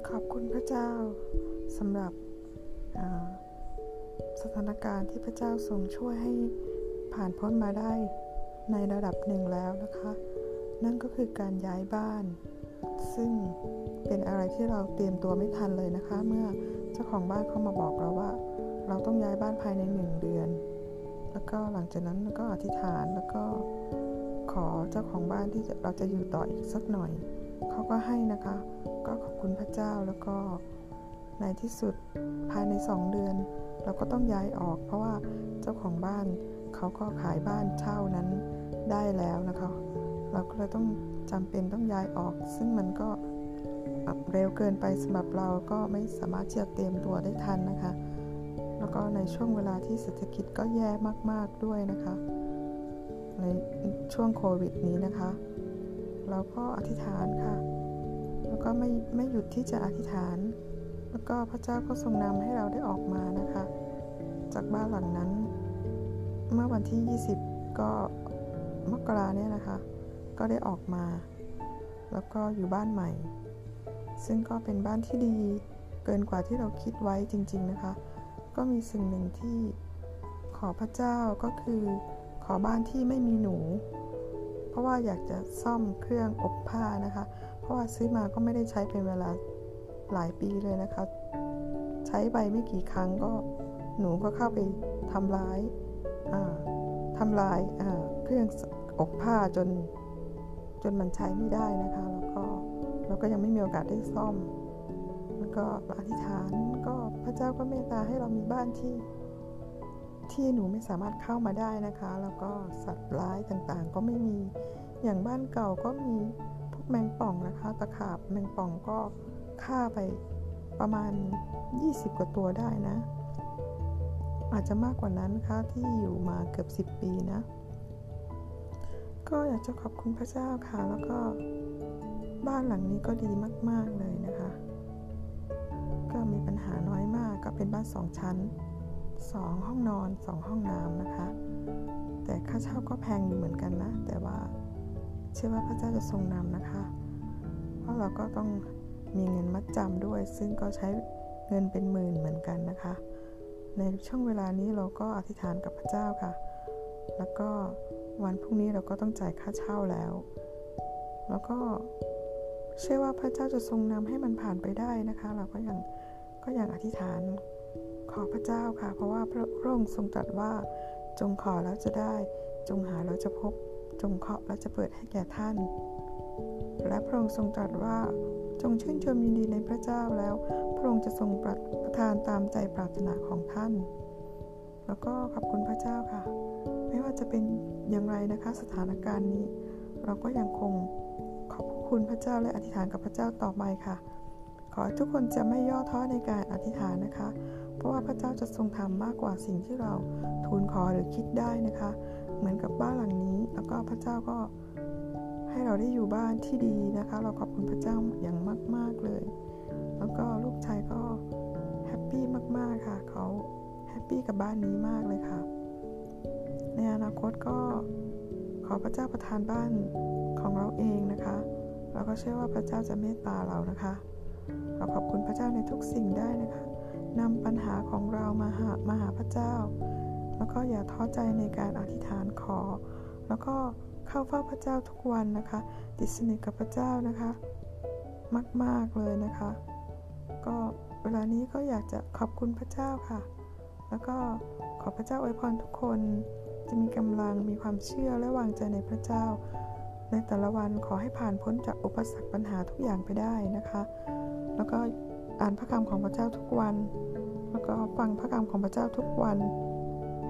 จะขอบคุณพระเจ้าสำหรับสถานการณ์ที่พระเจ้าทรงช่วยให้ผ่านพ้นมาได้ในระดับหนึ่งแล้วนะคะ นั่นก็คือการย้ายบ้าน ซึ่งเป็นอะไรที่เราเตรียมตัวไม่ทันเลยนะคะ เมื่อเจ้าของบ้านเข้ามาบอกเราว่า เราต้องย้ายบ้านภายในหนึ่งเดือน แล้วก็หลังจากนั้นก็อธิษฐานแล้วก็ขอเจ้าของบ้านที่เราจะอยู่ต่ออีกสักหน่อย เขาก็ให้นะคะ ก็ขอบคุณพระเจ้าแล้วก็ในที่สุดภายในสองเดือน เราก็ต้องย้ายออก เพราะว่าเจ้าของบ้านเขาก็ขายบ้านเช่านั้นได้แล้วนะคะ เราก็เลยต้องจำเป็นต้องย้ายออก ซึ่งมันก็เร็วเกินไปสำหรับเราก็ไม่สามารถที่จะเตรียมตัวได้ทันนะคะ แล้วก็ในช่วงเวลาที่เศรษฐกิจก็แย่มากๆด้วยนะคะ ในช่วงโควิดนี้นะคะ เราก็อธิษฐานค่ะ แล้วก็ไม่ไม่หยุดที่จะอธิษฐาน แล้วก็พระเจ้าก็ทรงนำให้เราได้ออกมานะคะ จากบ้านหลังนั้น เมื่อวันที่ 20 ก็มกราเนี่ยนะคะ ก็ได้ออกมา แล้วก็อยู่บ้านใหม่ ซึ่งก็เป็นบ้านที่ดีเกินกว่าที่เราคิดไว้จริง ๆนะคะ ก็มีสิ่งหนึ่งที่ขอพระเจ้าก็คือขอบ้านที่ไม่มีหนู ราะว่าอยากจะซ่อมเครื่องอบผ้านะคะ เพราะว่าซื้อมาก็ไม่ได้ใช้เป็นเวลาหลายปีเลยนะคะ ใช้ไปไม่กี่ครั้งก็หนูก็เข้าไปทำร้ายทำลายเครื่องอบผ้าจนจนมันใช้ไม่ได้นะคะ แล้วก็เราก็ยังไม่มีโอกาสได้ซ่อม แล้วก็อธิษฐานก็พระเจ้าก็เมตตาให้เรามีบ้านที่ ที่หนูไม่สามารถเข้ามาได้นะคะ แล้วก็สัตว์ร้ายต่างๆ ก็ไม่มีอย่างบ้านเก่าก็มีพวกแมงป่องนะคะ ตะขาบแมงป่องก็ฆ่าไปประมาณ 20 กว่าตัวได้นะ อาจจะมากกว่านั้นคะที่อยู่มาเกือบ 10 ปีนะ ก็อยากจะขอบคุณพระเจ้าค่ะ แล้วก็บ้านหลังนี้ก็ดีมาก ๆ เลยนะคะ ก็มีปัญหาน้อยมากก็เป็นบ้านสองชั้น สองห้องนอนสองห้องน้ำนะคะ แต่ค่าเช่าก็แพงอยู่เหมือนกันนะ แต่ว่าเชื่อว่าพระเจ้าจะทรงนำนะคะ เพราะเราก็ต้องมีเงินมัดจำด้วย ซึ่งก็ใช้เงินเป็นหมื่นเหมือนกันนะคะ ในช่วงเวลานี้เราก็อธิษฐานกับพระเจ้าค่ะ แล้วก็วันพรุ่งนี้เราก็ต้องจ่ายค่าเช่าแล้ว แล้วก็เชื่อว่าพระเจ้าจะทรงนำให้มันผ่านไปได้นะคะ เราก็ยังก็ยังอธิษฐาน อพระเจ้าค่ะ เพราะว่าพระองค์ทรงตรัสว่า จงขอแล้วจะได้ จงหาแล้วจะพบ จงเคาะแล้วจะเปิดให้แก่ท่าน และพระองค์ทรงตรัสว่า จงชื่นชมยินดีในพระเจ้าแล้ว พระองค์จะทรงประทานตามใจปรารถนาของท่าน แล้วก็ขอบคุณพระเจ้าค่ะ ไม่ว่าจะเป็นอย่างไรนะคะสถานการณ์นี้ เราก็ยังคงขอบคุณพระเจ้าและอธิษฐานกับพระเจ้าต่อไปค่ะ ขอทุกคนจะไม่ย่อท้อในการอธิษฐานนะคะ เพราะว่าพระเจ้าจะทรงทำมากกว่าสิ่งที่เราทูลขอหรือคิดได้นะคะ เหมือนกับบ้านหลังนี้ แล้วก็พระเจ้าก็ให้เราได้อยู่บ้านที่ดีนะคะ เราขอบคุณพระเจ้าอย่างมาก ๆเลย แล้วก็ลูกชายก็ happy มากๆค่ะ เขา happy กับบ้านนี้มากเลยค่ะ ในอนาคตก็ขอพระเจ้าประทานบ้านของเราเองนะคะ เราก็เชื่อว่าพระเจ้าจะเมตตาเรานะคะ เราขอบคุณพระเจ้าในทุกสิ่งได้นะคะ นำปัญหาของเรามาหามาหาพระเจ้า แล้วก็อย่าท้อใจในการอธิษฐานขอ แล้วก็เข้าเฝ้าพระเจ้าทุกวันนะคะ ติดสนิทกับพระเจ้านะคะ มาก ๆ เลยนะคะ ก็เวลานี้ก็อยากจะขอบคุณพระเจ้าค่ะ แล้วก็ขอพระเจ้าอวยพรทุกคนจะมีกำลังมีความเชื่อและวางใจในพระเจ้า ในแต่ละวันขอให้ผ่านพ้นจากอุปสรรคปัญหาทุกอย่างไปได้นะคะ แล้วก็ อ่านพระคำของพระเจ้าทุกวัน แล้วก็ฟังพระคำของพระเจ้าทุกวัน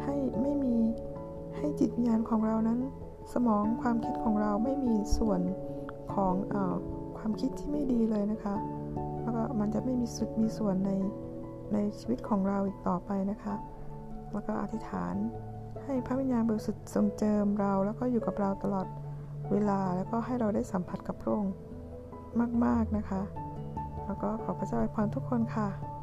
ให้ไม่มีให้จิตวิญญาณของเรานั้น สมองความคิดของเราไม่มีส่วนของอความคิดที่ไม่ดีเลยนะคะ แล้วก็มันจะไม่มีสุดมีส่วนในในชีวิตของเราอีกต่อไปนะคะ แล้วก็อธิษฐานให้พระวิญญาณบริสุทธิ์ทรงเจิมเรา แล้วก็อยู่กับเราตลอดเวลา แล้วก็ให้เราได้สัมผัสกับพระองค์มาก ๆ นะคะ แล้วก็ขอพระเจ้าอวยพรทุกคนค่ะ